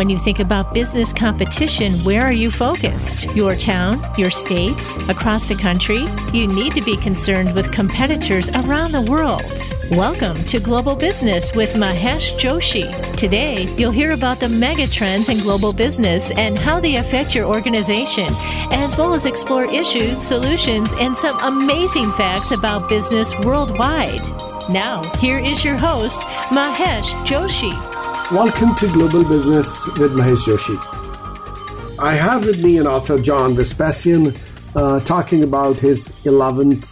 When you think about business competition, where are you focused? Your town, your state, across the country? You need to be concerned with competitors around the world. Welcome to Global Business with Mahesh Joshi. Today, you'll hear about the mega trends in global business and how they affect your organization, as well as explore issues, solutions, and some amazing facts about business worldwide. Now, here is your host, Mahesh Joshi. Welcome to Global Business with Mahesh Joshi. I have with me an author, John Vespasian, uh, talking about his 11th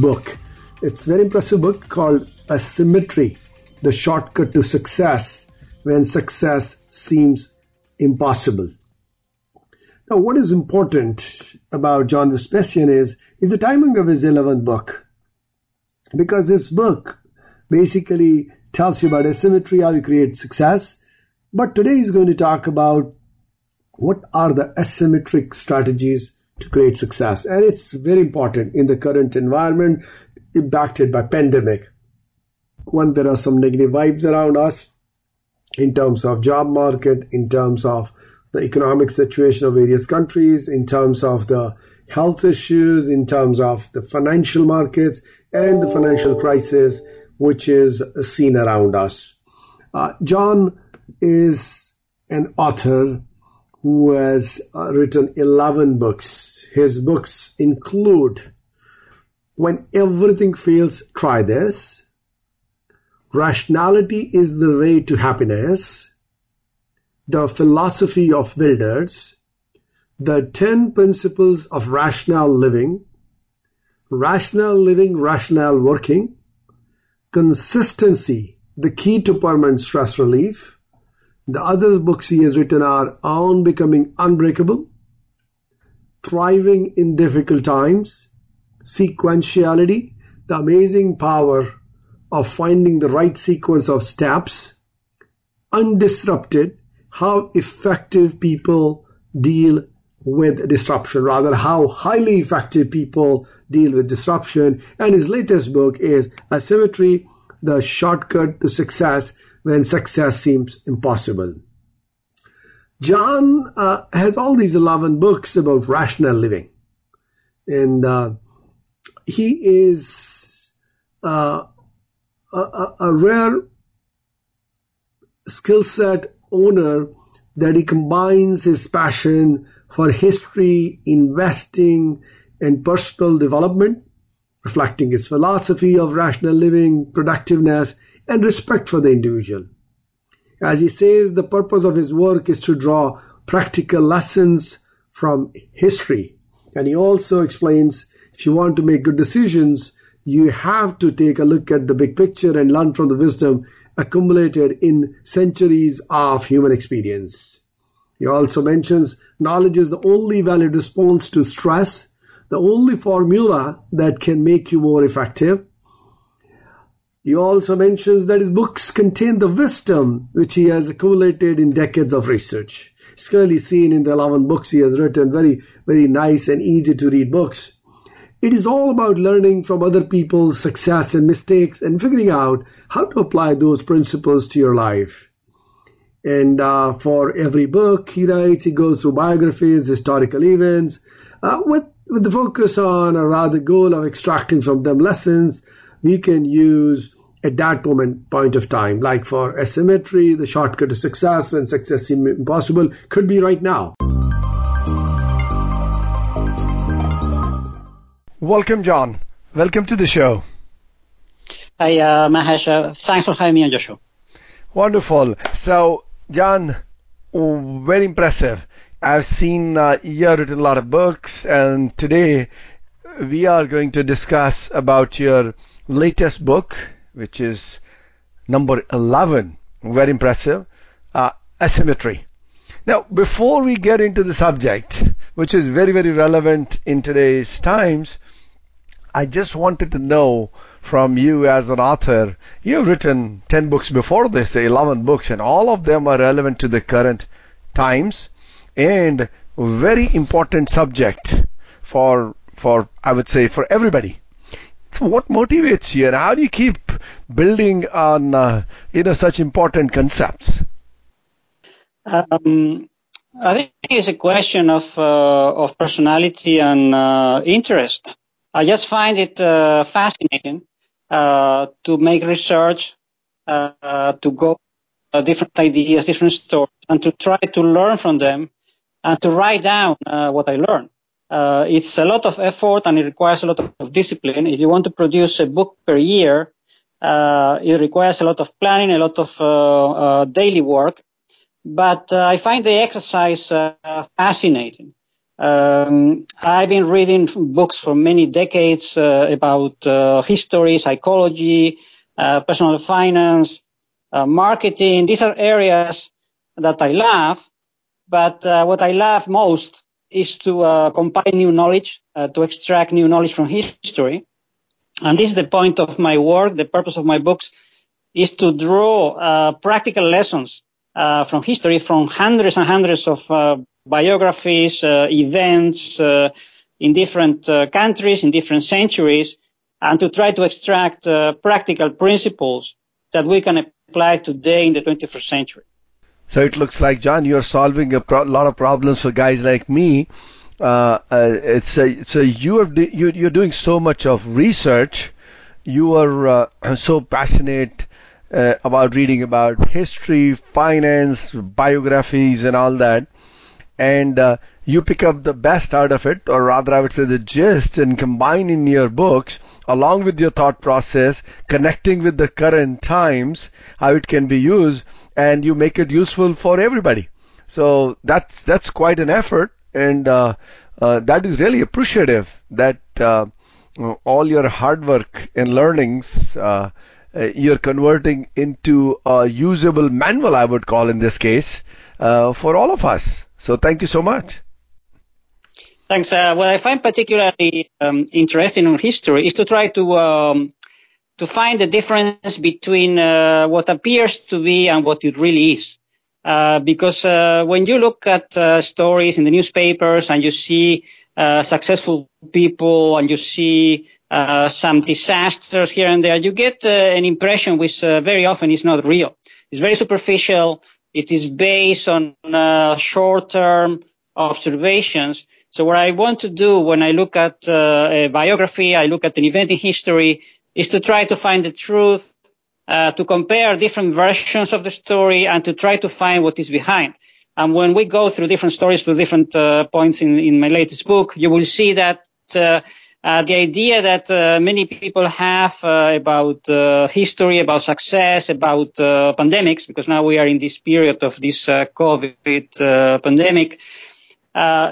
book. It's a very impressive book called Asymmetry The Shortcut to Success When Success Seems Impossible. Now, what is important about John Vespasian is, is the timing of his 11th book. Because this book basically tells you about asymmetry, how you create success. But today he's going to talk about what are the asymmetric strategies to create success. And it's very important in the current environment impacted by pandemic. One, there are some negative vibes around us in terms of job market, in terms of the economic situation of various countries, in terms of the health issues, in terms of the financial markets and the financial crisis which is seen around us. Uh, John is an author who has uh, written 11 books. His books include When Everything Fails, Try This, Rationality is the Way to Happiness, The Philosophy of Builders, The 10 Principles of Rational Living, Rational Living, Rational Working, Consistency, the key to permanent stress relief. The other books he has written are On Becoming Unbreakable, Thriving in Difficult Times, Sequentiality, the amazing power of finding the right sequence of steps, Undisrupted, how effective people deal with disruption, rather how highly effective people deal with disruption. And his latest book is Asymmetry, the shortcut to success when success seems impossible. John uh, has all these 11 books about rational living. And uh, he is uh, a, a rare skill set owner that he combines his passion for history, investing, and personal development, reflecting his philosophy of rational living, productiveness, and respect for the individual. As he says, the purpose of his work is to draw practical lessons from history. And he also explains if you want to make good decisions, you have to take a look at the big picture and learn from the wisdom accumulated in centuries of human experience. He also mentions knowledge is the only valid response to stress the only formula that can make you more effective. He also mentions that his books contain the wisdom which he has accumulated in decades of research. It's clearly seen in the 11 books he has written, very, very nice and easy to read books. It is all about learning from other people's success and mistakes and figuring out how to apply those principles to your life. And uh, for every book he writes, he goes through biographies, historical events, uh, with with the focus on, or rather goal of extracting from them lessons we can use at that moment point of time. Like for asymmetry, the shortcut to success when success seems impossible could be right now. Welcome, John. Welcome to the show. Hi, uh, Mahesh. Uh, thanks for having me on your show. Wonderful. So, John, very impressive. I've seen uh, you have written a lot of books, and today we are going to discuss about your latest book, which is number 11. Very impressive. Uh, asymmetry. Now, before we get into the subject, which is very, very relevant in today's times, I just wanted to know from you as an author, you've written 10 books before this, 11 books, and all of them are relevant to the current times and very important subject for for I would say for everybody. So what motivates you, and how do you keep building on uh, you know such important concepts? Um, I think it's a question of uh, of personality and uh, interest. I just find it uh, fascinating uh, to make research, uh, to go different ideas, different stories, and to try to learn from them, and to write down what I learn. it's a lot of effort and it requires a lot of discipline. If you want to produce a book per year, it requires a lot of planning, a lot of daily work, but uh, I find the exercise uh, fascinating. Um, I've been reading books for many decades uh, about uh, history, psychology, uh, personal finance, uh, marketing. These are areas that I love. But what I love most is to compile new knowledge, to extract new knowledge from history. And this is the point of my work. The purpose of my books is to draw practical lessons uh, from history, from hundreds and hundreds of uh, biographies, uh, events uh, in different uh, countries, in different centuries, and to try to extract practical principles that we can apply today in the 21st century. So it looks like, John, you're solving a pro- lot of problems for guys like me. Uh, uh, it's a, so you are you, you're doing so much of research. You are uh, so passionate uh, about reading about history, finance, biographies, and all that. And uh, you pick up the best out of it, or rather, I would say the gist, and combine in your books along with your thought process, connecting with the current times, how it can be used, and you make it useful for everybody. So that's that's quite an effort, and uh, uh, that is really appreciative that uh, all your hard work and learnings uh, uh, you're converting into a usable manual, I would call in this case, uh, for all of us. So thank you so much. Thanks. Uh, what I find particularly um, interesting in history is to try to um, to find the difference between uh, what appears to be and what it really is. Uh, because uh, when you look at stories in the newspapers and you see successful people and you see uh, some disasters here and there, you get uh, an impression which uh, very often is not real. It's very superficial. It is based on uh, short-term observations. So what I want to do when I look at uh, a biography, I look at an event in history, is to try to find the truth, to compare different versions of the story, and to try to find what is behind. And when we go through different stories to different points in, in my latest book, you will see that uh, the idea that uh, many people have uh, about uh, history, about success, about uh, pandemics, because now we are in this period of this uh, COVID pandemic,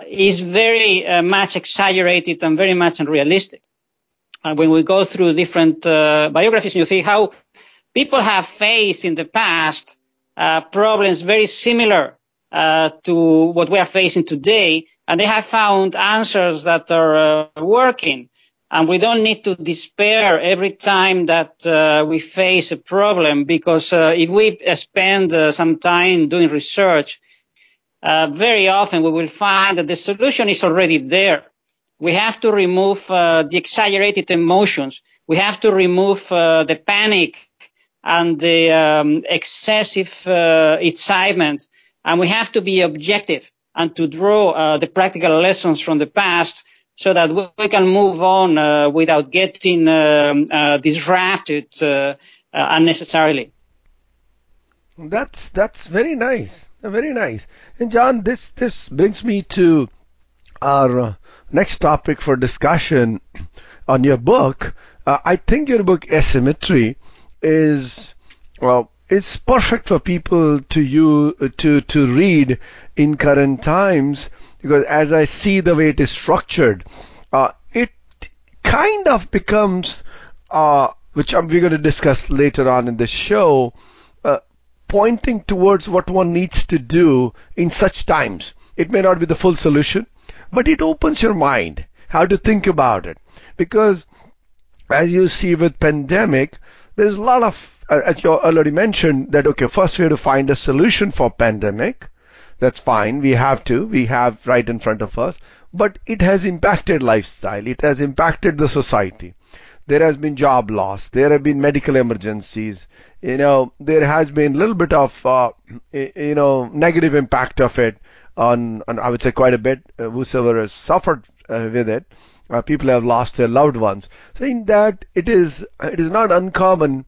is very much exaggerated and very much unrealistic. And when we go through different biographies, you see how people have faced in the past problems very similar uh, to what we are facing today, and they have found answers that are uh, working. And we don't need to despair every time that uh, we face a problem, because uh, if we spend uh, some time doing research, very often we will find that the solution is already there. We have to remove the exaggerated emotions. We have to remove the panic and the um, excessive excitement and we have to be objective and to draw uh, the practical lessons from the past so that we can move on uh, without getting um, uh, disrupted uh, uh, unnecessarily. That's that's very nice, very nice. And John, this this brings me to our uh, next topic for discussion on your book. I think your book Asymmetry is well it's perfect for people to you to to read in current times because as I see the way it is structured, uh, it kind of becomes, uh, which we're going to discuss later on in the show, uh, pointing towards what one needs to do in such times. It may not be the full solution, but it opens your mind how to think about it because as you see with pandemic, there's a lot of uh, as you already mentioned, that okay, first we have to find a solution for pandemic. That's fine. We have to. We have right in front of us. But it has impacted lifestyle. It has impacted the society. There has been job loss, there have been medical emergencies, you know, there has been a little bit of, uh, you know, negative impact of it on, on I would say quite a bit, uh, whosoever has suffered uh, with it. Uh, people have lost their loved ones. Saying that it is, it is not uncommon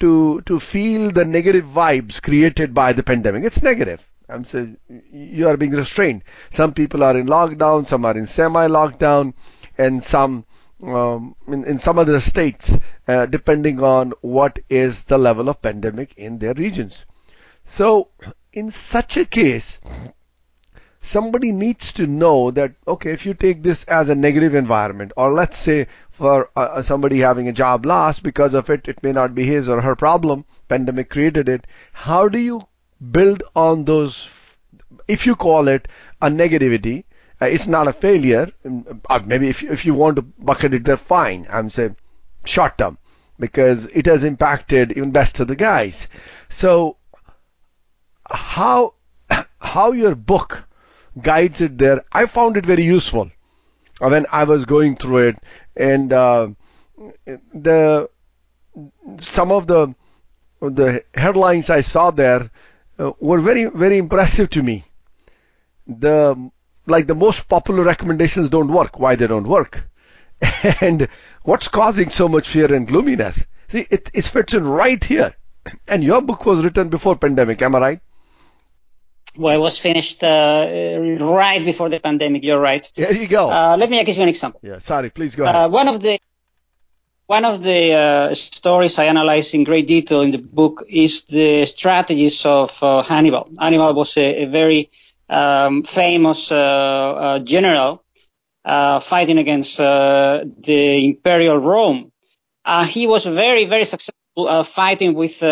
to, to feel the negative vibes created by the pandemic. It's negative. I'm saying you are being restrained. Some people are in lockdown, some are in semi-lockdown, and some um, in, in some other states, uh, depending on what is the level of pandemic in their regions. So, in such a case, somebody needs to know that okay, if you take this as a negative environment, or let's say for uh, uh somebody having a job loss because of it, it may not be his or her problem. Pandemic created it. How do you build on those? If you call it a negativity, it's not a failure. Uh, maybe if, if you want to bucket it, they're fine. I'm saying short term because it has impacted even best of the guys. So how how your book guides it there, I found it very useful when I was going through it, and uh, the some of the the headlines I saw there uh, were very very impressive to me. The like the most popular recommendations don't work. Why they don't work? and what's causing so much fear and gloominess? See, it, it fits in right here. And your book was written before pandemic, am I right? Well, it was finished uh, right before the pandemic. You're right. There you go. Uh, let me give you an example. Yeah, sorry. Please go ahead. Uh, one of the one of the uh, stories I analyze in great detail in the book is the strategies of uh, Hannibal. Hannibal was a, a very um, famous uh, uh, general uh, fighting against the imperial Rome. he was very, very successful fighting with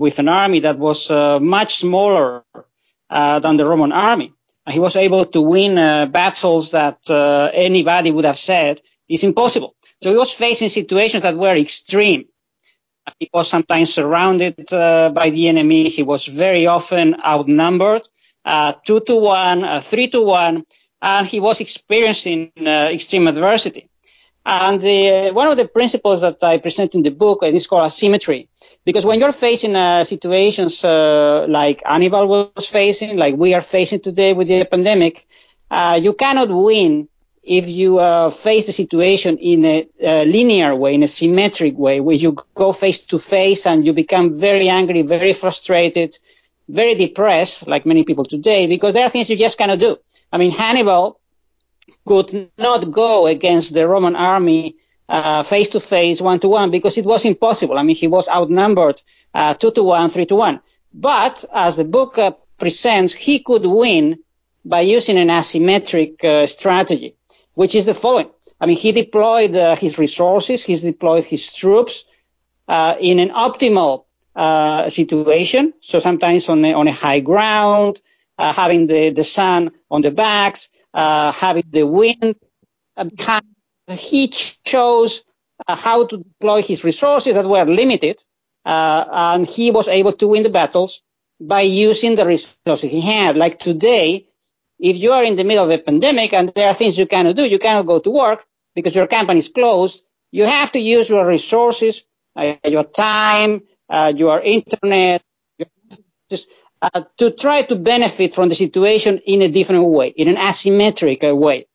with an army that was much smaller than the Roman army. he was able to win battles that anybody would have said is impossible. So he was facing situations that were extreme. He was sometimes surrounded uh, by the enemy. He was very often outnumbered two to one, uh, three to one, and he was experiencing uh, extreme adversity. And the, one of the principles that I present in the book is called asymmetry. Because when you're facing uh, situations uh, like Hannibal was facing, like we are facing today with the pandemic, uh, you cannot win if you uh, face the situation in a, a, linear way, in a symmetric way, where you go face to face and you become very angry, very frustrated, very depressed, like many people today, because there are things you just cannot do. I mean, Hannibal could not go against the Roman army face to face, one to one, because it was impossible. I mean, he was outnumbered uh, two to one, three to one. But as the book uh, presents, he could win by using an asymmetric uh, strategy, which is the following. I mean, he deployed uh, his resources, he deployed his troops uh, in an optimal uh, situation. So sometimes on a, on a high ground, uh, having the, the sun on the backs, uh, having the wind behind. He chose uh, how to deploy his resources that were limited, uh, and he was able to win the battles by using the resources he had. Like today, if you are in the middle of a pandemic and there are things you cannot do, you cannot go to work because your company is closed. You have to use your resources, uh, your time, uh, your internet, just, uh, to try to benefit from the situation in a different way, in an asymmetric way.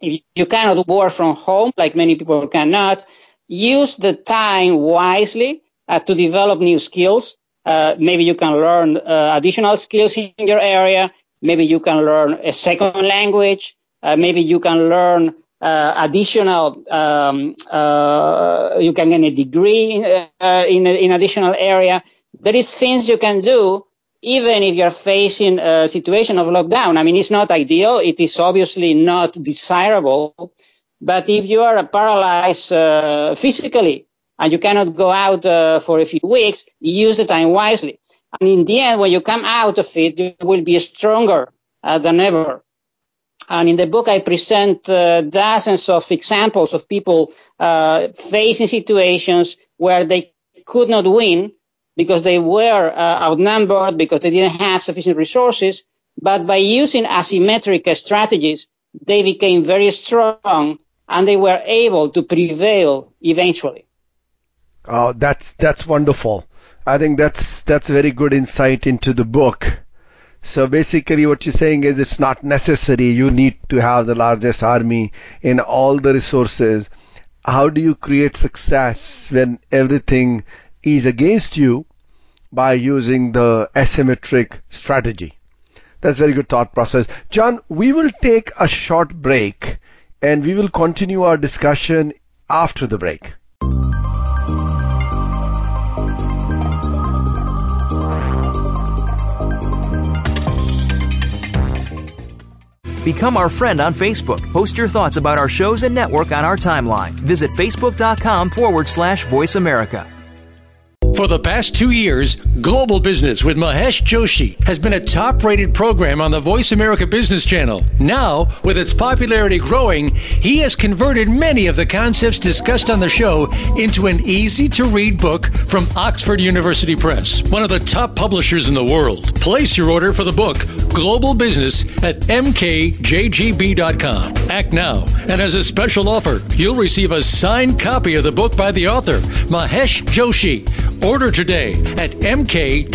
If you cannot work from home, like many people cannot, use the time wisely uh, to develop new skills. Uh, maybe you can learn uh, additional skills in your area. Maybe you can learn a second language. Uh, maybe you can learn uh, additional, um, uh, you can get a degree in, uh, in, in additional area. There is things you can do even if you're facing a situation of lockdown. I mean, it's not ideal. It is obviously not desirable. But if you are paralyzed uh, physically and you cannot go out uh, for a few weeks, use the time wisely. And in the end, when you come out of it, you will be stronger uh, than ever. And in the book, I present uh, dozens of examples of people uh, facing situations where they could not win because they were uh, outnumbered, because they didn't have sufficient resources. But by using asymmetric strategies, they became very strong and they were able to prevail eventually. Oh, that's that's wonderful. I think that's that's very good insight into the book. So basically, what you're saying is it's not necessary. You need to have the largest army in all the resources. How do you create success when everything is against you by using the asymmetric strategy? That's very good thought process. John, we will take a short break and we will continue our discussion after the break. Become our friend on Facebook. Post your thoughts about our shows and network on our timeline. Visit facebook.com forward slash voice America. For the past two years, Global Business with Mahesh Joshi has been a top rated program on the Voice America Business Channel. Now, with its popularity growing, he has converted many of the concepts discussed on the show into an easy to read book from Oxford University Press, one of the top publishers in the world. Place your order for the book, Global Business, at mkjgb.com. Act now, and as a special offer, you'll receive a signed copy of the book by the author, Mahesh Joshi. Order today at mkjgb.com.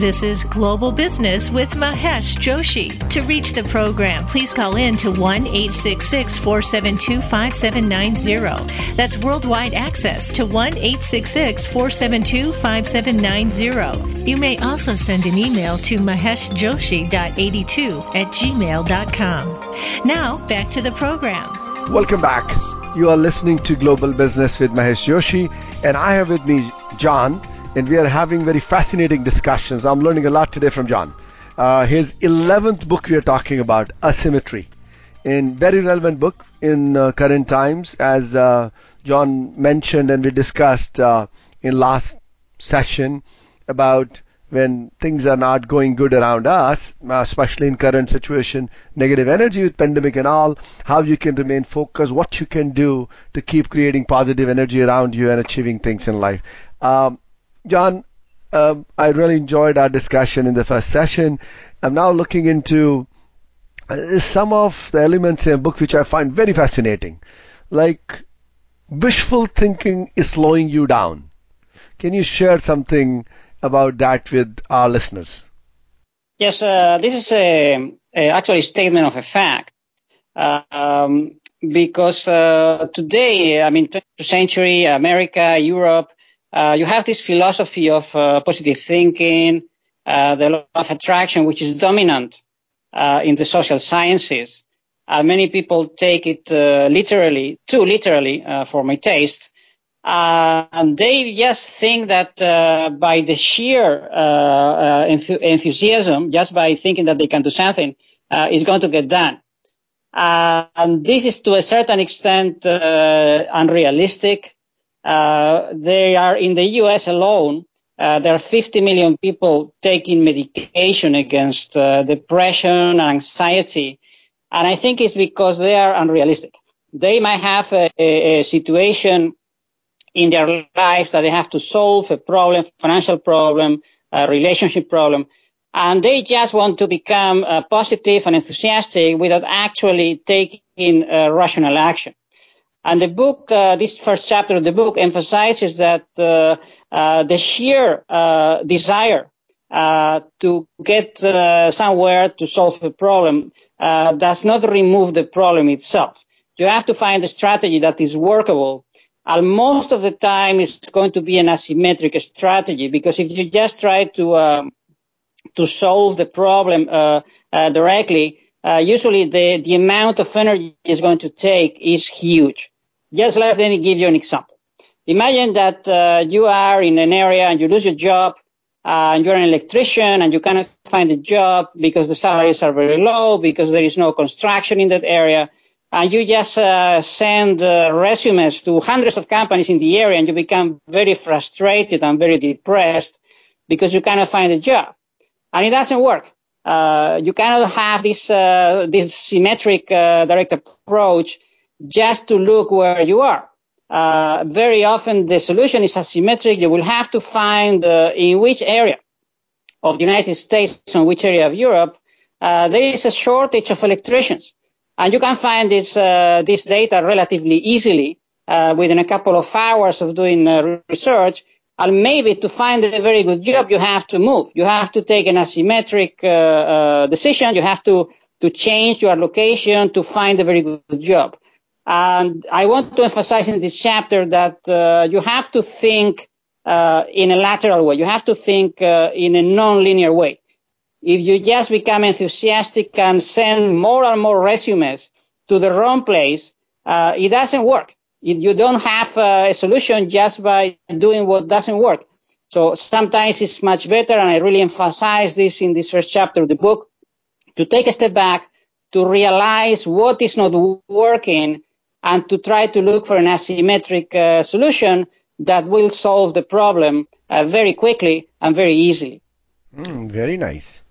This is Global Business with Mahesh Joshi. To reach the program, please call in to 1 866 472 5790. That's worldwide access to 1 866 472 5790. You may also send an email to maheshjoshi.82 at gmail.com. Now, back to the program. Welcome back. You are listening to Global Business with Mahesh Joshi, and I have with me John and we are having very fascinating discussions. I'm learning a lot today from John. Uh, his 11th book we are talking about, Asymmetry. In very relevant book in uh, current times, as uh, John mentioned and we discussed uh, in last session about when things are not going good around us, uh, especially in current situation, negative energy with pandemic and all, how you can remain focused, what you can do to keep creating positive energy around you and achieving things in life. Um, John, um, I really enjoyed our discussion in the first session. I'm now looking into uh, some of the elements in a book which I find very fascinating, like wishful thinking is slowing you down. Can you share something about that with our listeners? Yes, uh, this is a, a, actually statement of a fact. Uh, um, because uh, today, I mean, 20th century America, Europe, uh, you have this philosophy of uh, positive thinking, uh, the law of attraction, which is dominant uh, in the social sciences. Uh, many people take it uh, literally, too literally for my taste. and they just think that by the sheer enth- enthusiasm, just by thinking that they can do something, is going to get done. and this is to a certain extent unrealistic. Uh, they are in the U.S. alone. Uh, there are 50 million people taking medication against uh, depression and anxiety, and I think it's because they are unrealistic. They might have a, a, a situation in their lives that they have to solve a problem, financial problem, a relationship problem, and they just want to become uh, positive and enthusiastic without actually taking uh, rational action. And the book, uh, this first chapter of the book emphasizes that uh, uh, the sheer uh, desire uh, to get uh, somewhere to solve a problem does not remove the problem itself. You have to find a strategy that is workable. And most of the time, it's going to be an asymmetric strategy because if you just try to um, to solve the problem directly, uh, usually the, the amount of energy it's going to take is huge. Just let me give you an example. Imagine that uh, you are in an area and you lose your job, uh, and you're an electrician and you cannot find a job because the salaries are very low, because there is no construction in that area. and you just uh, send uh, resumes to hundreds of companies in the area and you become very frustrated and very depressed because you cannot find a job. And it doesn't work. Uh, you cannot have this, uh, this symmetric uh, direct approach just to look where you are. Uh, very often the solution is asymmetric. You will have to find in which area of the United States or which area of Europe there is a shortage of electricians and you can find this, uh, this data relatively easily uh, within a couple of hours of doing uh, research. And maybe to find a very good job, you have to move. You have to take an asymmetric uh, uh, decision. You have to, to change your location to find a very good job. And I want to emphasize in this chapter that uh, you have to think in a lateral way. You have to think in a non-linear way if you just become enthusiastic and send more and more resumes to the wrong place, uh, it doesn't work. You don't have uh, a solution just by doing what doesn't work. So sometimes it's much better, and I really emphasize this in this first chapter of the book, to take a step back, to realize what is not working, and to try to look for an asymmetric uh, solution that will solve the problem uh, very quickly and very easily. Mm, very nice.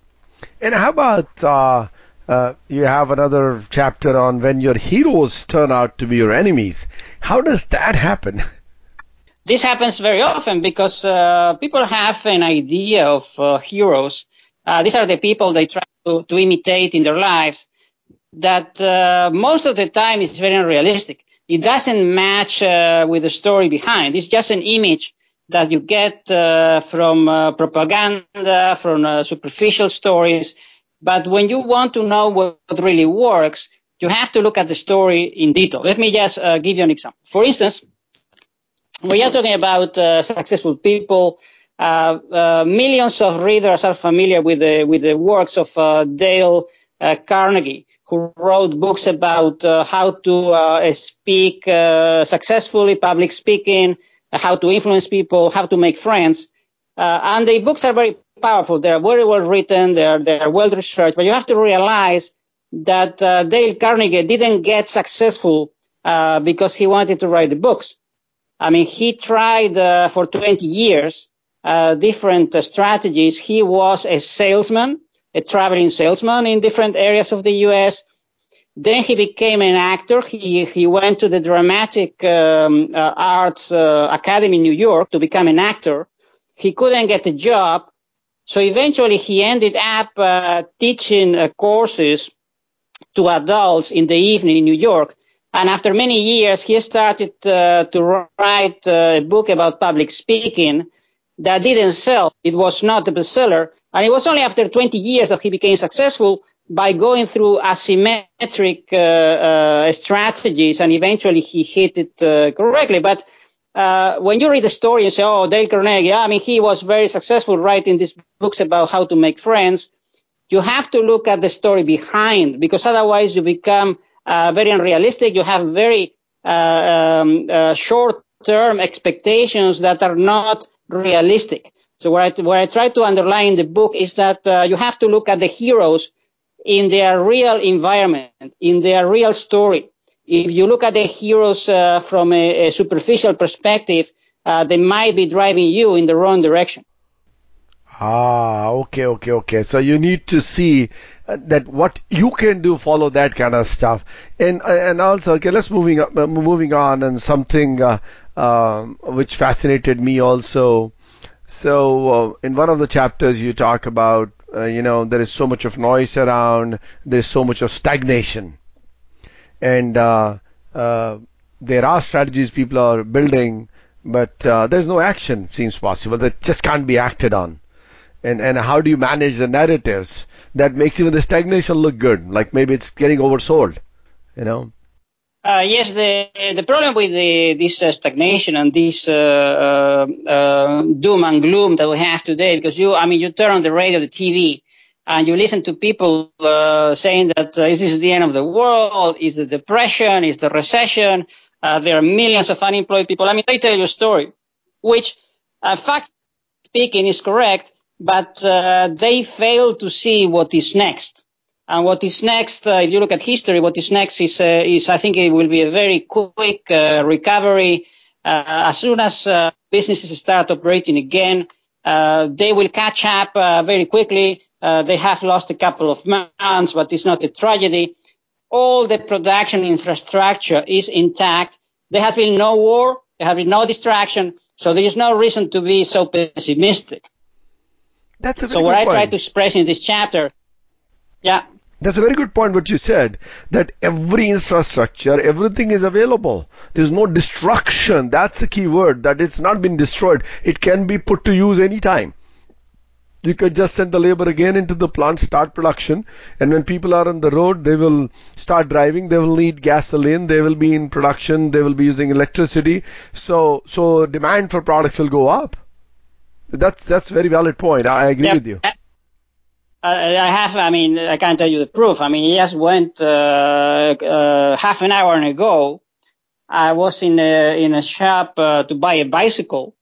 And how about uh, uh, you have another chapter on when your heroes turn out to be your enemies? How does that happen? This happens very often because uh, people have an idea of uh, heroes. Uh, these are the people they try to, to imitate in their lives. That uh, most of the time is very unrealistic. It doesn't match with the story behind. It's just an image that you get uh, from uh, propaganda, from uh, superficial stories. But when you want to know what really works, you have to look at the story in detail. Let me just uh, give you an example. For instance, we are talking about uh, successful people. Uh, millions of readers are familiar with the with the works of Dale Carnegie, who wrote books about how to speak successfully, public speaking, how to influence people, how to make friends. Uh, and the books are very powerful. They're very well written. They're, they're well researched, but you have to realize that uh, Dale Carnegie didn't get successful uh, because he wanted to write the books. I mean, he tried uh, for 20 years uh, different uh, strategies. He was a salesman, a traveling salesman in different areas of the U.S. Then he became an actor. He, he went to the Dramatic um, uh, Arts uh, Academy in New York to become an actor. He couldn't get a job. So eventually he ended up uh, teaching uh, courses to adults in the evening in New York. And after many years, he started uh, to write uh, a book about public speaking that didn't sell. It was not a bestseller. And it was only after 20 years that he became successful by going through asymmetric uh, uh, strategies, and eventually he hit it uh, correctly. But uh, when you read the story and say, "Oh, Dale Carnegie," I mean, he was very successful writing these books about how to make friends. You have to look at the story behind, because otherwise you become uh, very unrealistic. You have very uh, um, short-term expectations that are not realistic. So what I, what I try to underline in the book is that you have to look at the heroes in their real environment, in their real story. If you look at the heroes uh, from a, a, superficial perspective, uh, they might be driving you in the wrong direction. Ah, okay, okay, okay. So you need to see uh, that what you can do, follow that kind of stuff, and uh, and also okay. Let's moving up, uh, moving on, and something uh, um, which fascinated me also. So in one of the chapters, you talk about uh, you know, there is so much of noise around, there's so much of stagnation. And uh, uh, there are strategies people are building, but uh, there's no action seems possible that just can't be acted on. And and how do you manage the narratives that makes even the stagnation look good? Like maybe it's getting oversold, you know. Uh, yes, the the problem with the, this uh, stagnation and this uh, uh, uh, doom and gloom that we have today, because you, I mean, you turn on the radio, the TV, and you listen to people uh, saying that this is the end of the world, is the depression, is the recession, there are millions of unemployed people. I mean, I tell you a story, which, fact speaking, is correct, but they fail to see what is next. And what is next, uh, if you look at history, what is next is, uh, is I think it will be a very quick uh, recovery. Uh, as soon as uh, businesses start operating again, uh, they will catch up very quickly. they have lost a couple of months, but it's not a tragedy. All the production infrastructure is intact. There has been no war. There has been no distraction. So there is no reason to be so pessimistic. That's a good point. so what I try to express in this chapter, yeah. That's a very good point what you said that every infrastructure, everything is available. There's no destruction. That's the key word that it's not been destroyed. It can be put to use anytime. You could just send the labor again into the plant, start production, and when people are on the road, they will start driving. They will need gasoline. They will be in production. They will be using electricity. So, so demand for products will go up. That's that's a very valid point. I agree with you. I have, I mean, I can't tell you the proof. I mean, he just went uh, uh, half an hour ago. I was in a, in a shop uh, to buy a bicycle.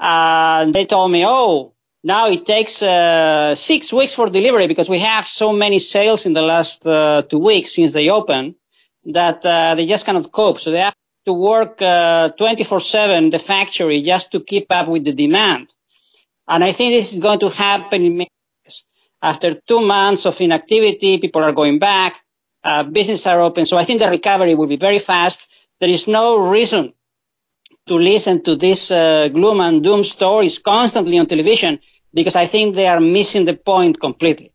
and they told me, oh, now it takes uh, six weeks for delivery because we have so many sales in the last uh, two weeks since they opened that uh, they just cannot cope. So they have to work 24-7 the factory just to keep up with the demand. And I think this is going to happen in after two months of inactivity, people are going back, uh, businesses are open. So I think the recovery will be very fast. There is no reason to listen to these uh, gloom and doom stories constantly on television because I think they are missing the point completely.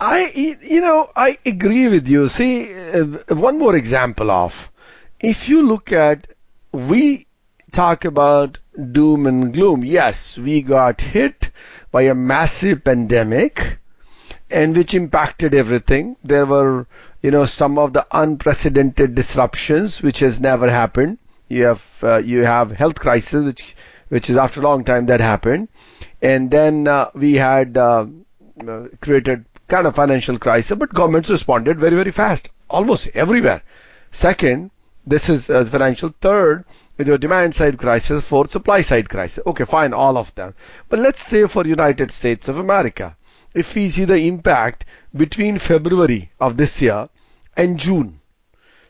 I, you know, I agree with you. See, uh, one more example of, if you look at, we talk about doom and gloom. Yes, we got hit by a massive pandemic and which impacted everything. There were, you know, some of the unprecedented disruptions which has never happened. You have uh, you have health crisis which which is after a long time that happened, and then uh, we had uh, uh created kind of financial crisis, but governments responded very very fast, almost everywhere. Second, this is uh, financial. Third, with your demand side crisis, fourth, supply side crisis. Okay, fine, all of them. But let's say for United States of America, if we see the impact between February of this year and June.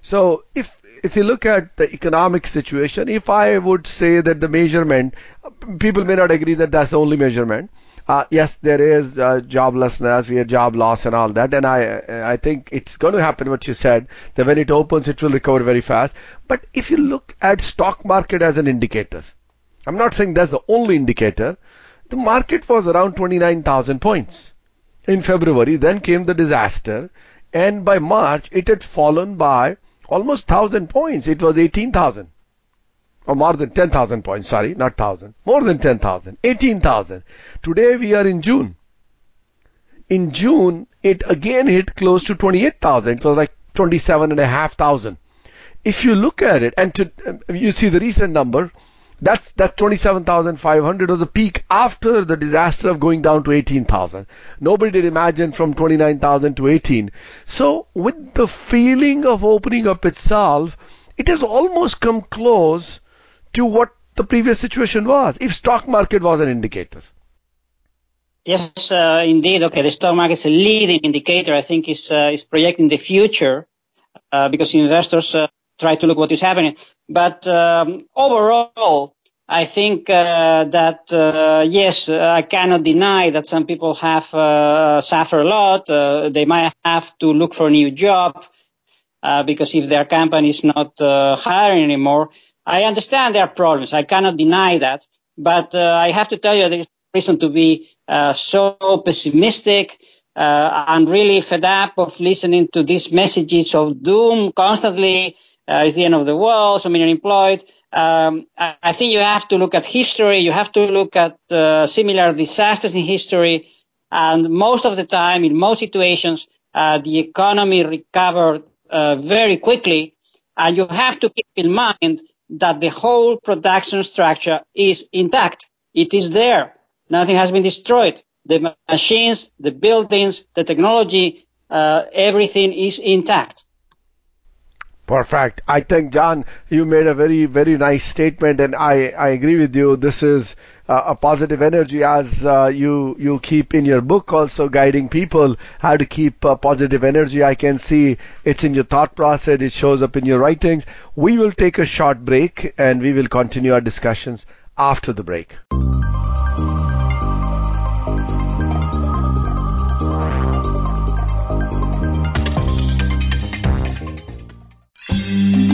So if if you look at the economic situation, if I would say that the measurement, people may not agree that that's the only measurement, uh, yes, there is uh, joblessness, we have job loss and all that, and I I think it's going to happen. What you said that when it opens, it will recover very fast. But if you look at stock market as an indicator, I'm not saying that's the only indicator. The market was around 29,000 points in February. Then came the disaster, and by March it had fallen by almost 1,000 points. It was 18,000 or more than 10,000 points, sorry, not 1,000, more than 10,000, 18,000. Today we are in June. In June, it again hit close to 28,000. It was like 27,500. If you look at it, and to, um, you see the recent number, that's that 27,500 was the peak after the disaster of going down to 18,000. Nobody did imagine from 29,000 to 18. So with the feeling of opening up itself, it has almost come close to what the previous situation was, if stock market was an indicator. Yes, uh, indeed. Okay, the stock market is a leading indicator. I think is uh, is projecting the future uh, because investors uh, try to look what is happening. But um, overall, I think uh, that uh, yes, I cannot deny that some people have suffered a lot. they might have to look for a new job because if their company is not hiring anymore, I understand there are problems. I cannot deny that. But uh, I have to tell you, there is reason to be uh, so pessimistic. Uh, I'm really fed up of listening to these messages of doom constantly. Uh, it's the end of the world. So many unemployed. Um, I, I, think you have to look at history. You have to look at uh, similar disasters in history. And most of the time, in most situations, uh, the economy recovered very quickly. And you have to keep in mind that the whole production structure is intact. It is there. Nothing has been destroyed. The machines, the buildings, the technology, uh, everything is intact. Perfect. I think, John, you made a very, very nice statement, and I, I agree with you. This is uh, a positive energy as uh, you you keep in your book also guiding people how to keep uh, positive energy. I can see it's in your thought process. It shows up in your writings. We will take a short break and we will continue our discussions after the break.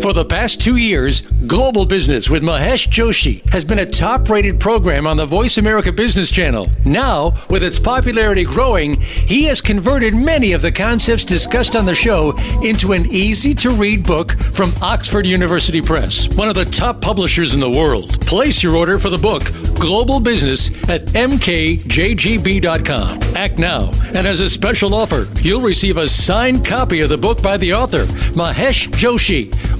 For the past two years, Global Business with Mahesh Joshi has been a top rated program on the Voice America Business Channel. Now, with its popularity growing, he has converted many of the concepts discussed on the show into an easy to read book from Oxford University Press, one of the top publishers in the world. Place your order for the book, Global Business, at mkjgb.com. Act now, and as a special offer, you'll receive a signed copy of the book by the author, Mahesh Joshi.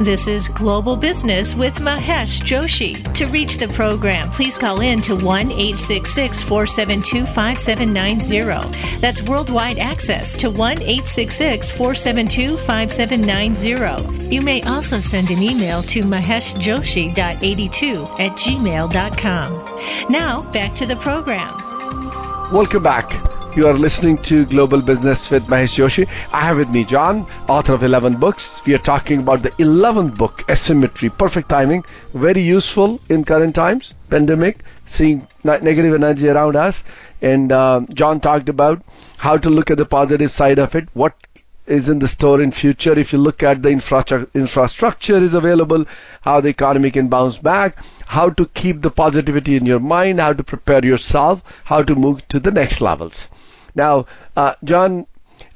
This is Global Business with Mahesh Joshi. To reach the program, please call in to 1 866 472 5790. That's worldwide access to 1 866 472 5790. You may also send an email to maheshjoshi.82 at gmail.com. Now, back to the program. Welcome back. You are listening to Global Business with Mahesh Joshi. I have with me John, author of 11 books. We are talking about the 11th book, Asymmetry. Perfect timing, very useful in current times, pandemic, seeing negative energy around us. And uh, John talked about how to look at the positive side of it, what is in the store in future. If you look at the infrastructure, infrastructure is available, how the economy can bounce back, how to keep the positivity in your mind, how to prepare yourself, how to move to the next levels. Now, uh, John,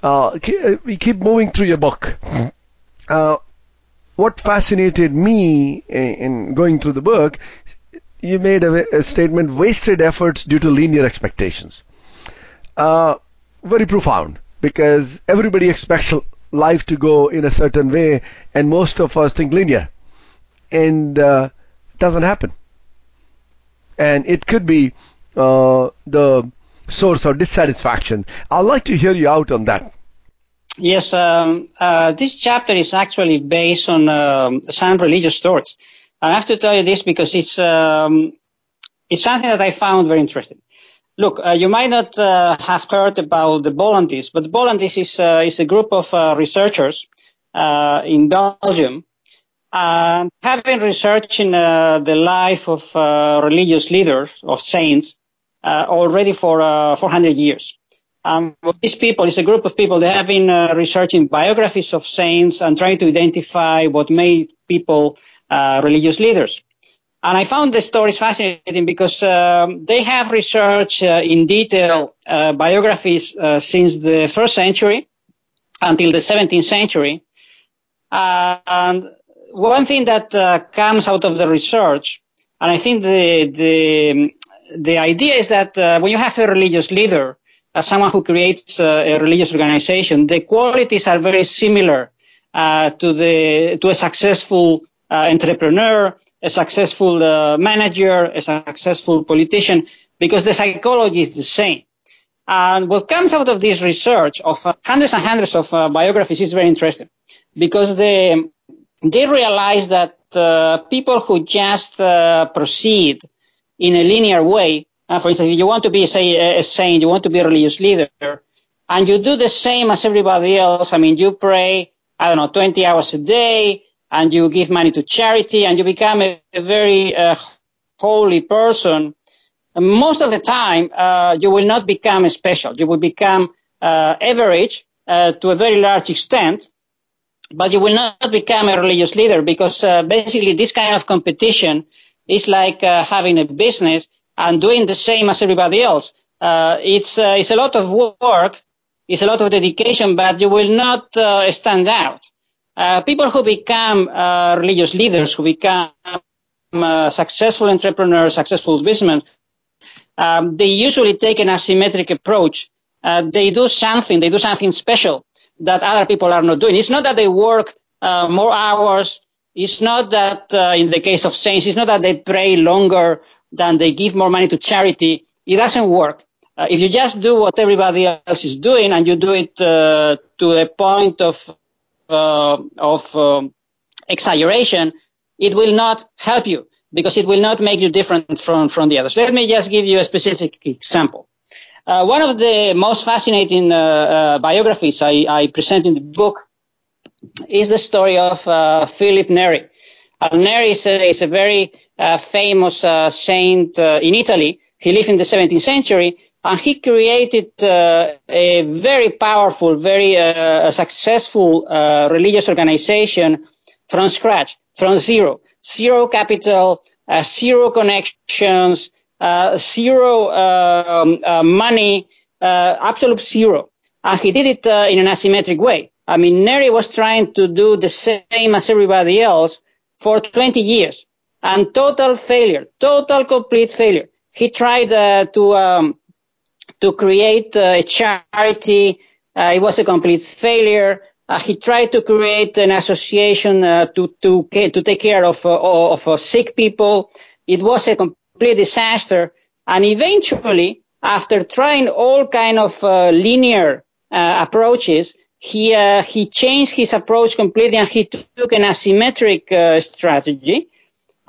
uh, we keep moving through your book. Uh, what fascinated me in going through the book, you made a, a statement: wasted efforts due to linear expectations. Uh, very profound because everybody expects life to go in a certain way, and most of us think linear, and uh, it doesn't happen. And it could be uh, the source of dissatisfaction. I'd like to hear you out on that. Yes, um, uh, this chapter is actually based on um, some religious thoughts. I have to tell you this because it's um, it's something that I found very interesting. Look, uh, you might not uh, have heard about the Bollandists, but the Bollandists is, uh, is a group of uh, researchers uh, in Belgium been researching the life of religious leaders, of saints, uh, already for uh, 400 years. Um, these people is a group of people. They have been uh, researching biographies of saints and trying to identify what made people religious leaders. And I found the stories fascinating because um, they have researched uh, in detail uh, biographies uh, since the first century until the 17th century. and one thing that comes out of the research, and I think the, the the idea is that uh, when you have a religious leader, as someone who creates uh, a religious organization, the qualities are very similar uh, to the to a successful uh, entrepreneur, a successful uh, manager, a successful politician, because the psychology is the same. And what comes out of this research of hundreds and hundreds of biographies is very interesting, because they they realize that people who just proceed in a linear way. Uh, for instance, if you want to be, say, a saint, you want to be a religious leader, and you do the same as everybody else. I mean, you pray, I don't know, 20 hours a day, and you give money to charity, and you become a, a very uh, holy person. And most of the time, uh, you will not become special. You will become uh, average uh, to a very large extent, but you will not become a religious leader because uh, basically this kind of competition It's like uh, having a business and doing the same as everybody else. Uh, it's uh, it's a lot of work, it's a lot of dedication, but you will not uh, stand out. Uh, people who become uh, religious leaders, who become successful entrepreneurs, successful businessmen, um, they usually take an asymmetric approach. they do something, they do something special that other people are not doing. It's not that they work more hours. It's not that in the case of saints, it's not that they pray longer than they give more money to charity. It doesn't work. Uh, if you just do what everybody else is doing and you do it uh, to a point of uh, of um, exaggeration, it will not help you because it will not make you different from from the others. Let me just give you a specific example. Uh, one of the most fascinating uh, uh, biographies I, I, present in the book is the story of Philip Neri. Neri is a, is a very famous saint in Italy. He lived in the 17th century and he created uh, a very powerful, very uh, successful uh, religious organization from scratch, from zero, zero capital, uh, zero connections, uh, zero um, uh, money, absolute zero. And he did it in an asymmetric way. I mean, Neri was trying to do the same as everybody else for 20 years, and total failure, total complete failure. He tried to um, to create a charity. Uh, it was a complete failure. Uh, he tried to create an association uh, to to to take care of of sick people. It was a complete disaster. And eventually, after trying all kind of linear approaches, he uh, he changed his approach completely and he took an asymmetric uh, strategy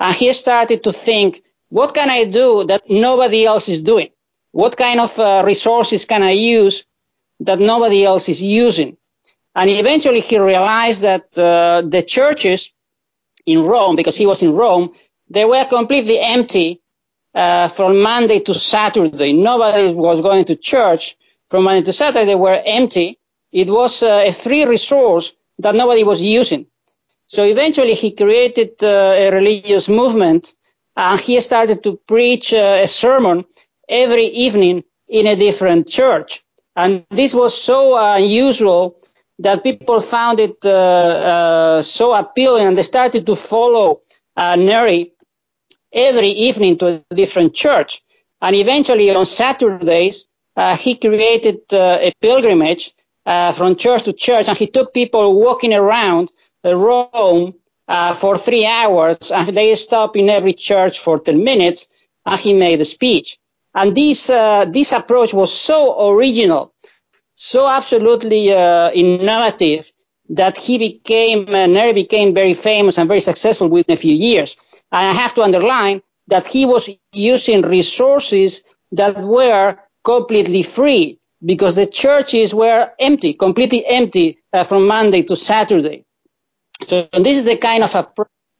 and he started to think what can i do that nobody else is doing what kind of uh, resources can I use that nobody else is using? And eventually he realized that uh, the churches in Rome, because he was in Rome, they were completely empty uh, from Monday to Saturday. Nobody was going to church from Monday to Saturday. They were empty. It was uh, a free resource that nobody was using. So eventually he created uh, a religious movement and he started to preach uh, a sermon every evening in a different church. And this was so unusual that people found it uh, uh, so appealing and they started to follow uh, Neri every evening to a different church. And eventually on Saturdays, he created a pilgrimage uh, from church to church and he took people walking around Rome uh, for three hours and they stopped in every church for 10 minutes and he made a speech. And this, uh, this approach was so original, so absolutely uh, innovative that he became, uh, Neri became very famous and very successful within a few years. And I have to underline that he was using resources that were completely free because the churches were empty, completely empty uh, from Monday to Saturday. So this is the kind of a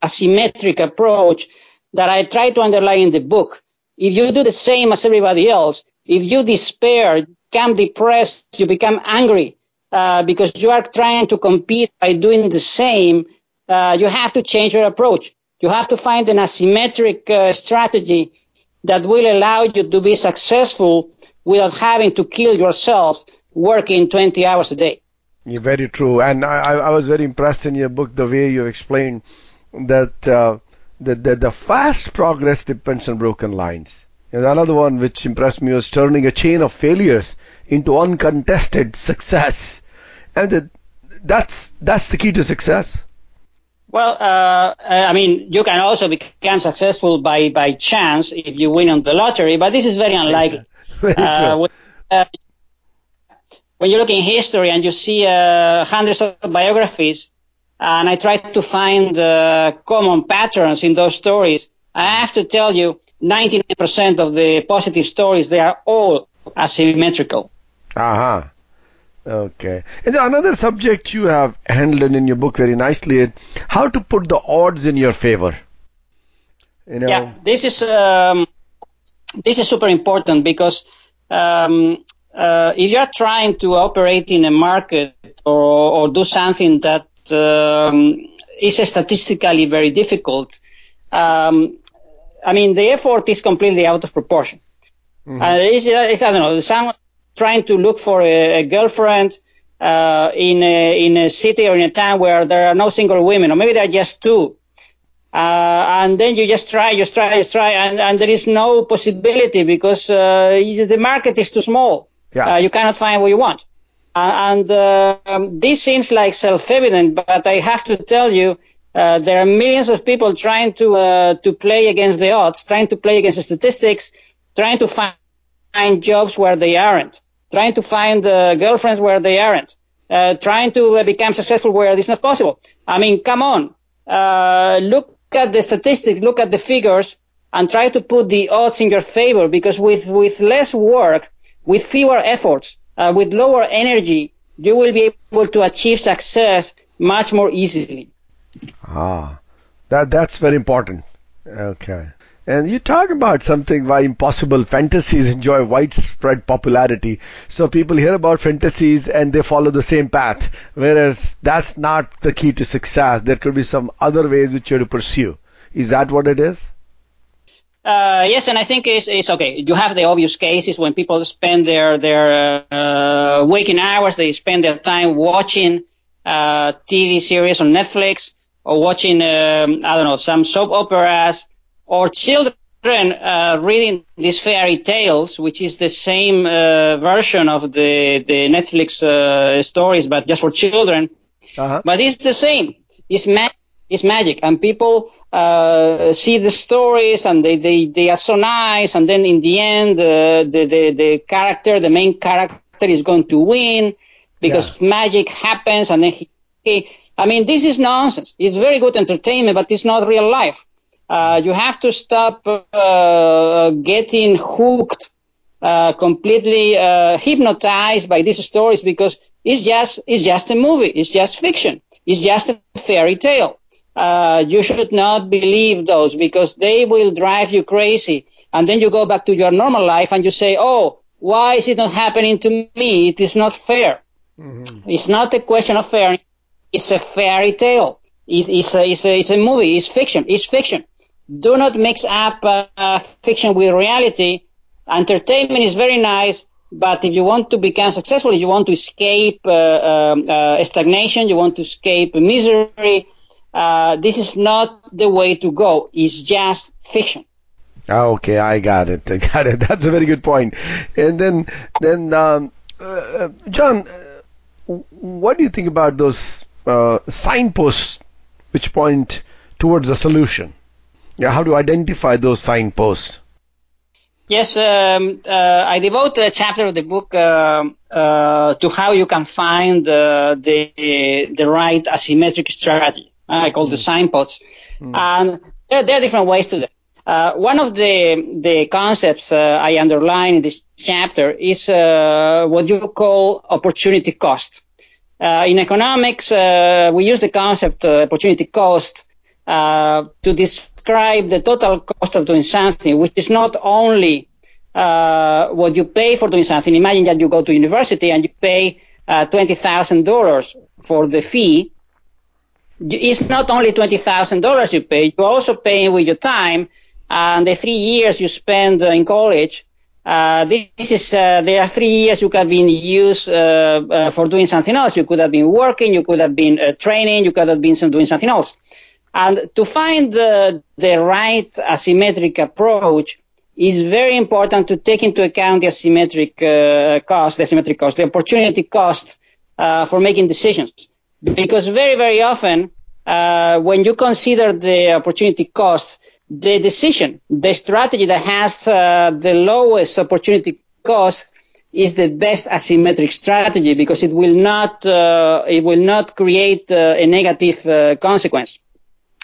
asymmetric approach that I try to underline in the book. If you do the same as everybody else, if you despair, become depressed, you become angry uh, because you are trying to compete by doing the same, uh, you have to change your approach. You have to find an asymmetric uh, strategy that will allow you to be successful without having to kill yourself working 20 hours a day. Yeah, very true. And I, I was very impressed in your book the way you explained that uh, the, the, the fast progress depends on broken lines. And another one which impressed me was turning a chain of failures into uncontested success. And the, that's, that's the key to success. Well, uh, I mean, you can also become successful by, by chance if you win on the lottery, but this is very unlikely. Uh, when, uh, when, you look in history and you see uh, hundreds of biographies and I try to find uh, common patterns in those stories. I have to tell you, 99% of the positive stories, they are all asymmetrical. Uh-huh. Okay. And another subject you have handled in your book very nicely is how to put the odds in your favor. You know? Yeah, this is um, this is super important because um, uh, if you are trying to operate in a market or, or do something that um, is statistically very difficult. Um, I mean, the effort is completely out of proportion. Mm-hmm. Uh, it's, it's, I don't know, someone trying to look for a, a girlfriend uh, in a, in a city or in a town where there are no single women, or maybe there are just two. Uh, and then you just try, just try, just try, and, and there is no possibility because uh, the market is too small. Yeah. Uh, you cannot find what you want. Uh, and um, this seems like self-evident, but I have to tell you, uh, there are millions of people trying to uh, to play against the odds, trying to play against the statistics, trying to find jobs where they aren't, trying to find uh, girlfriends where they aren't, uh, trying to uh, become successful where it's not possible. I mean, come on, uh, look at the statistics, look at the figures, and try to put the odds in your favor. Because with with less work, with fewer efforts, with lower energy, you will be able to achieve success much more easily. Ah, that that's very important. Okay. And you talk about something why impossible fantasies enjoy widespread popularity. So people hear about fantasies and they follow the same path, whereas that's not the key to success. There could be some other ways which you have to pursue. Is that what it is? Uh, yes, and I think it's, it's, okay. You have the obvious cases when people spend their their uh, waking hours, they spend their time watching uh, TV series on Netflix or watching, um, I don't know, some soap operas, or children uh, reading these fairy tales, which is the same uh, version of the the Netflix uh, stories, but just for children. Uh-huh. But it's the same. It's ma- it's magic, and people uh, see the stories, and they, they they are so nice, and then in the end, uh, the the the character, the main character, is going to win because yeah. magic happens, and then he, he I mean, this is nonsense. It's very good entertainment, but it's not real life. Uh, you have to stop uh, getting hooked, uh, completely uh, hypnotized by these stories because it's just it's just a movie. It's just fiction. It's just a fairy tale. Uh, you should not believe those because they will drive you crazy. And then you go back to your normal life and you say, "Oh, why is it not happening to me? It is not fair." Mm-hmm. It's not a question of fairness it's a fairy tale. It's, it's, a, it's, a, it's a movie. It's fiction. It's fiction. Do not mix up uh, fiction with reality. Entertainment is very nice, but if you want to become successful, if you want to escape uh, um, uh, stagnation, you want to escape misery, uh, this is not the way to go. It's just fiction. Okay, I got it. I got it. That's a very good point. And then, then, um, uh, John, what do you think about those signposts which point towards a solution. Yeah, how to identify those signposts? Yes, um, uh, I devote a chapter of the book uh, uh, to how you can find uh, the the right asymmetric strategy. I call mm. the signposts, mm. and there, there, are different ways to do. Uh, one of the the concepts uh, I underline in this chapter is what you call opportunity cost. Uh, in economics, uh, we use the concept uh, opportunity cost uh, to describe the total cost of doing something, which is not only uh, what you pay for doing something. Imagine that you go to university and you pay uh, $20,000 for the fee. It's not only $20,000 you pay, you're also paying with your time and the three years you spend in college uh, this is uh, there are three years you could have been used uh, uh, for doing something else. You could have been working, you could have been uh, training, you could have been doing something else. And to find the, the right asymmetric approach is very important to take into account the asymmetric uh, cost, the asymmetric cost, the opportunity cost for making decisions. Because very, very often, when you consider the opportunity cost, the decision, the strategy that has uh, the lowest opportunity cost is the best asymmetric strategy because it will not uh, it will not create uh, a negative uh, consequence.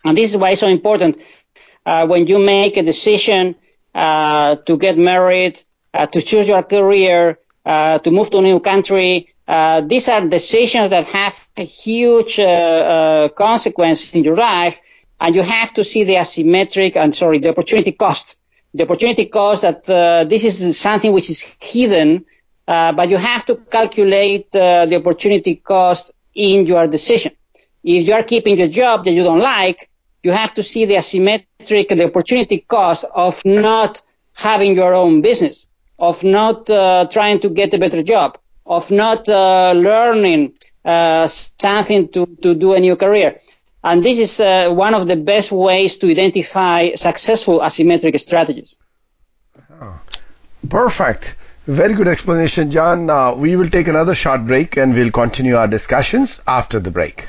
And this is why it's so important uh, when you make a decision uh, to get married, to choose your career, to move to a new country. these are decisions that have a huge consequence in your life and you have to see the asymmetric and sorry, the opportunity cost. The opportunity cost that uh, this is something which is hidden, uh, but you have to calculate uh, the opportunity cost in your decision. If you are keeping a job that you don't like, you have to see the asymmetric, the opportunity cost of not having your own business, of not uh, trying to get a better job, of not uh, learning uh, something to, to do a new career. And this is uh, one of the best ways to identify successful asymmetric strategies. Oh, perfect. Very good explanation, John. We will take another short break and we'll continue our discussions after the break.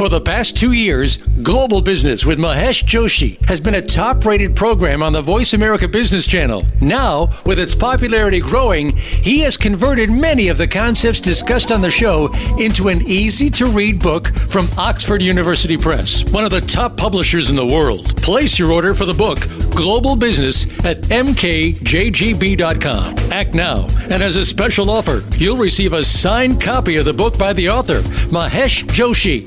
For the past two years, Global Business with Mahesh Joshi has been a top rated program on the Voice America Business Channel. Now, with its popularity growing, he has converted many of the concepts discussed on the show into an easy to read book from Oxford University Press, one of the top publishers in the world. Place your order for the book, Global Business, at mkjgb.com. Act now, and as a special offer, you'll receive a signed copy of the book by the author, Mahesh Joshi.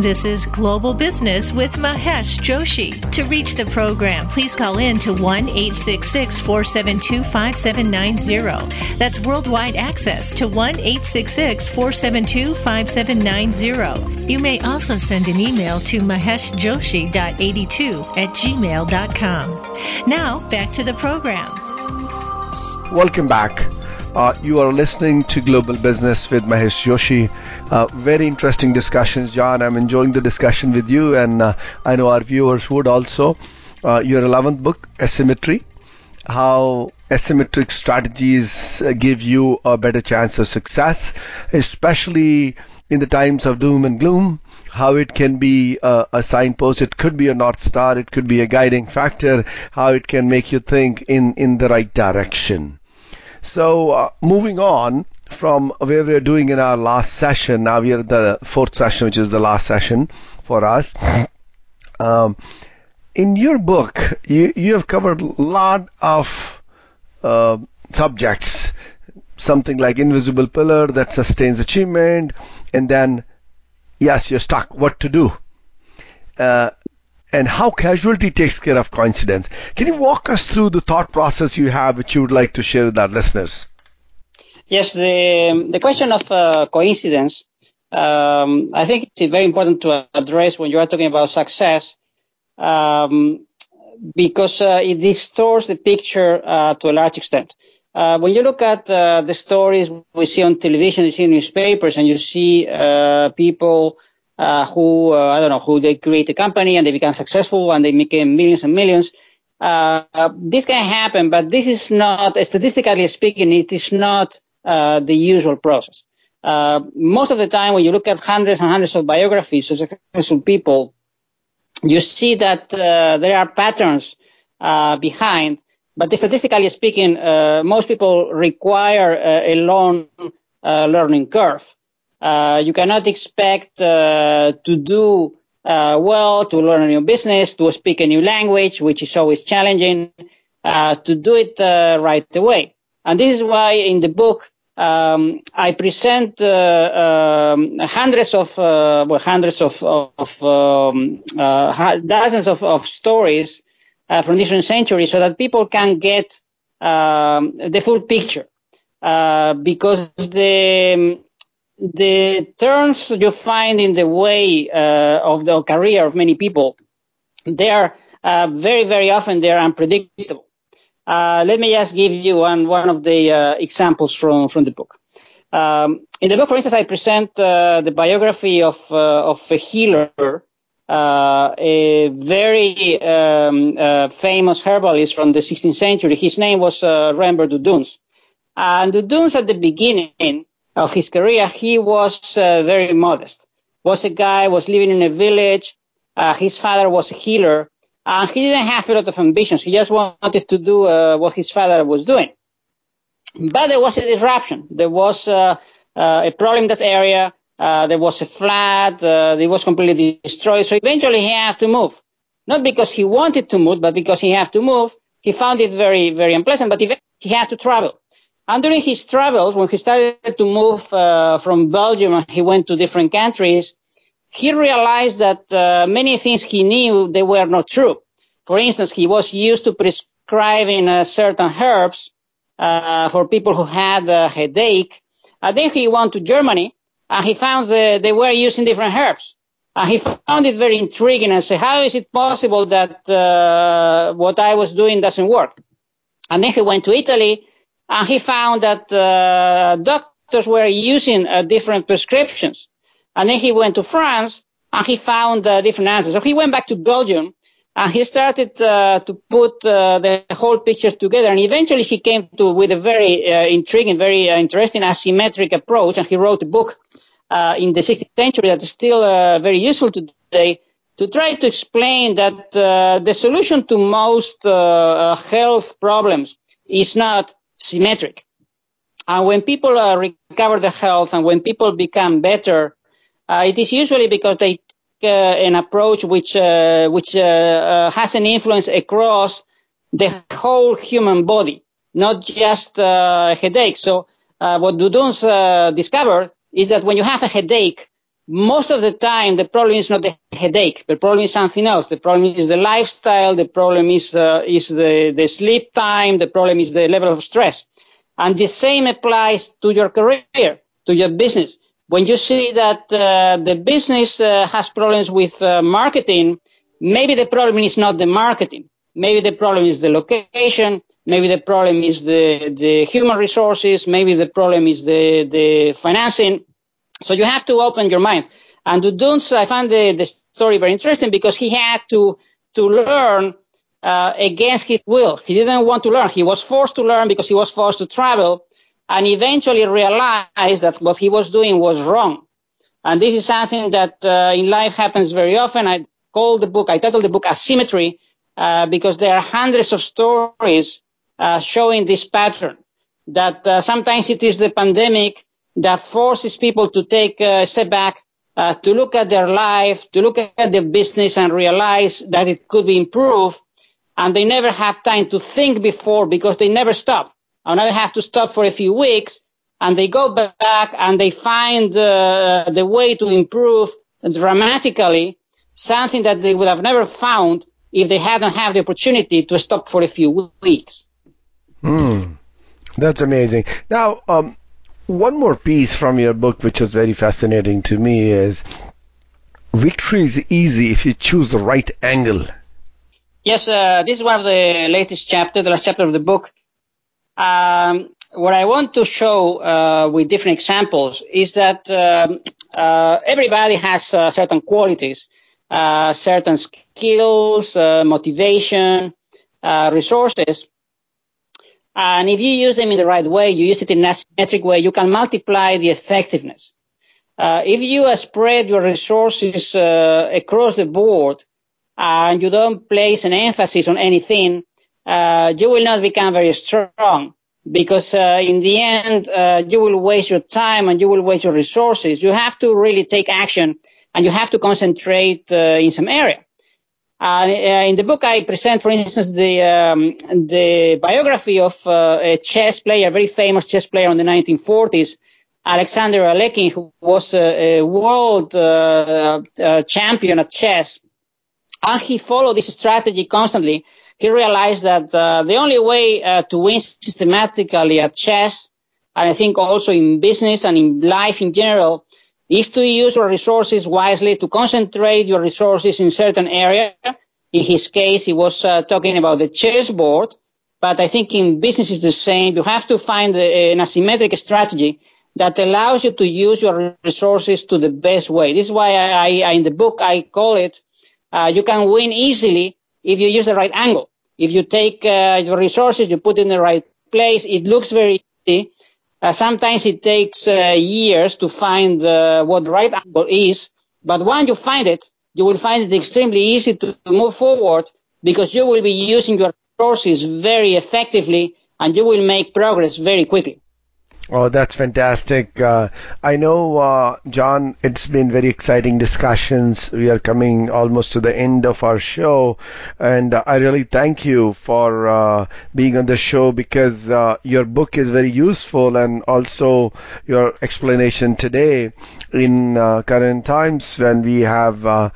This is Global Business with Mahesh Joshi. To reach the program, please call in to 1 866 472 5790. That's worldwide access to 1 866 472 5790. You may also send an email to maheshjoshi.82 at gmail.com. Now, back to the program. Welcome back. Uh, you are listening to Global Business with Mahesh Joshi. Uh, very interesting discussions, John. I'm enjoying the discussion with you, and uh, I know our viewers would also. Uh, your 11th book, Asymmetry How Asymmetric Strategies uh, Give You a Better Chance of Success, especially in the times of doom and gloom. How it can be a, a signpost, it could be a north star, it could be a guiding factor, how it can make you think in, in the right direction. So, uh, moving on from where we were doing in our last session, now we are at the fourth session, which is the last session for us. Um, in your book, you, you have covered a lot of uh, subjects, something like invisible pillar that sustains achievement, and then, yes, you're stuck. What to do? Uh, and how casualty takes care of coincidence. Can you walk us through the thought process you have, which you would like to share with our listeners? Yes, the the question of uh, coincidence, um, I think it's very important to address when you are talking about success, um, because uh, it distorts the picture uh, to a large extent. Uh, when you look at uh, the stories we see on television, you see newspapers, and you see uh, people who I don't know who they create a company and they become successful and they make millions and millions. This can happen, but this is not statistically speaking. It is not the usual process. most of the time, when you look at hundreds and hundreds of biographies of successful people, you see that there are patterns behind. But statistically speaking, most people require a long learning curve. Uh, you cannot expect uh, to do uh, well, to learn a new business, to speak a new language, which is always challenging, uh, to do it uh, right away. And this is why in the book um, I present uh, um, hundreds of well, hundreds of, of um, dozens of, of stories from different centuries, so that people can get um, the full picture. because the the turns you find in the way uh, of the career of many people, they are uh, very, very often they are unpredictable. Uh, let me just give you one one of the uh, examples from from the book. Um, in the book, for instance, I present uh, the biography of uh, of a healer, a very um, famous herbalist from the 16th century. His name was Rembert Dodoens. And Dodoens at the beginning of his career, he was uh, very modest. Was a guy was living in a village. Uh, his father was a healer, and he didn't have a lot of ambitions. He just wanted to do uh, what his father was doing. But there was a disruption. There was uh, uh, a problem in that area. Uh, there was a flood. it was completely destroyed. So eventually he has to move. Not because he wanted to move, but because he had to move. He found it very, very unpleasant, but he had to travel. And during his travels, when he started to move uh, from Belgium he went to different countries, he realized that uh, many things he knew they were not true. For instance, he was used to prescribing uh, certain herbs uh, for people who had a headache. And then he went to Germany and he found that they were using different herbs. And he found it very intriguing and said, how is it possible that uh, what I was doing doesn't work? And then he went to Italy and he found that uh, doctors were using uh, different prescriptions. And then he went to France and he found uh, different answers. So he went back to Belgium and he started uh, to put uh, the whole picture together. And eventually he came to with a very uh, intriguing, very interesting asymmetric approach. And he wrote a book in the 16th century that is still very useful today to try to explain that the solution to most health problems is not symmetric. And when people uh, recover their health and when people become better, uh, it is usually because they take uh, an approach which uh, which uh, has an influence across the whole human body, not just headache. So what Dodoens discovered is that when you have a headache, most of the time the problem is not the headache. The problem is something else. The problem is the lifestyle. The problem is uh, is the, the sleep time. The problem is the level of stress. And the same applies to your career, to your business. When you see that uh, the business uh, has problems with uh, marketing, maybe the problem is not the marketing. Maybe the problem is the location. Maybe the problem is the, the human resources. Maybe the problem is the, the financing so you have to open your minds. And Dodoens, I found the, the story very interesting because he had to, to learn uh, against his will. He didn't want to learn. He was forced to learn because he was forced to travel and eventually realized that what he was doing was wrong. And this is something that uh, in life happens very often. I call the book, I titled the book Asymmetry uh, because there are hundreds of stories uh, showing this pattern that uh, sometimes it is the pandemic that forces people to take a step back, uh, to look at their life, to look at their business and realize that it could be improved. And they never have time to think before because they never stop. And now they have to stop for a few weeks and they go back and they find uh, the way to improve dramatically something that they would have never found if they hadn't had the opportunity to stop for a few weeks. Hmm. That's amazing. Now, um, one more piece from your book, which was very fascinating to me, is victory is easy if you choose the right angle. Yes, uh, this is one of the latest chapter, the last chapter of the book. Um, what I want to show uh, with different examples is that um, uh, everybody has uh, certain qualities, uh, certain skills, uh, motivation, resources, and if you use them in the right way, you use it in a symmetric way, you can multiply the effectiveness. Uh, if you uh, spread your resources uh, across the board and you don't place an emphasis on anything, uh, you will not become very strong because uh, in the end, uh, you will waste your time and you will waste your resources. You have to really take action and you have to concentrate in some area. Uh, in the book, I present, for instance, the um, the biography of uh, a chess player, a very famous chess player in the 1940s, Alexander Alekhine, who was a, a world uh, uh, champion at chess, and he followed this strategy constantly. He realized that uh, the only way uh, to win systematically at chess, and I think also in business and in life in general, is to use your resources wisely, to concentrate your resources in certain area. In his case, he was uh, talking about the chessboard, but I think in business it's the same. You have to find a, an asymmetric strategy that allows you to use your resources to the best way. This is why I, I in the book I call it, uh, you can win easily if you use the right angle. If you take uh, your resources, you put in the right place, it looks very easy, Uh, sometimes it takes uh, years to find uh, what the right angle is, but once you find it, you will find it extremely easy to, to move forward because you will be using your resources very effectively and you will make progress very quickly. Oh, that's fantastic. Uh, I know, uh, John, it's been very exciting discussions. We are coming almost to the end of our show. And uh, I really thank you for uh, being on the show because uh, your book is very useful and also your explanation today in uh, current times when we have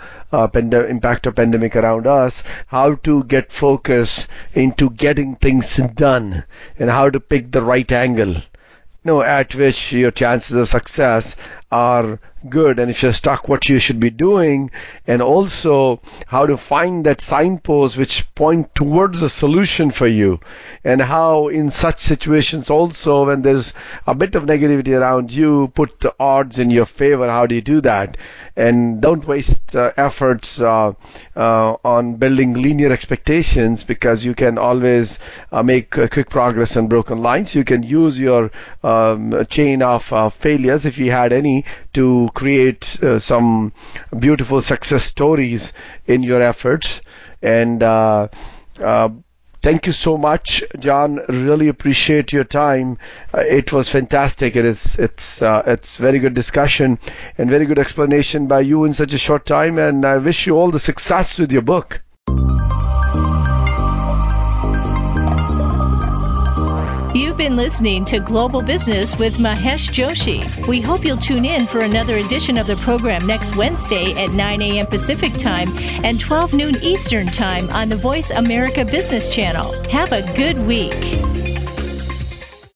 pand- impact of pandemic around us, how to get focus into getting things done and how to pick the right angle know, at which your chances of success are good and if you're stuck what you should be doing and also how to find that signpost which point towards a solution for you and how in such situations also when there's a bit of negativity around you put the odds in your favor. How do you do that? And don't waste uh, efforts uh, uh, on building linear expectations because you can always uh, make quick progress on broken lines. You can use your um, chain of uh, failures if you had any to create uh, some beautiful success stories in your efforts. And uh, uh, thank you so much, John. Really appreciate your time. Uh, it was fantastic. It is. It's. Uh, it's very good discussion and very good explanation by you in such a short time. And I wish you all the success with your book. You've been listening to Global Business with Mahesh Joshi. We hope you'll tune in for another edition of the program next Wednesday at 9 a.m. Pacific Time and 12 noon Eastern Time on the Voice America Business Channel. Have a good week.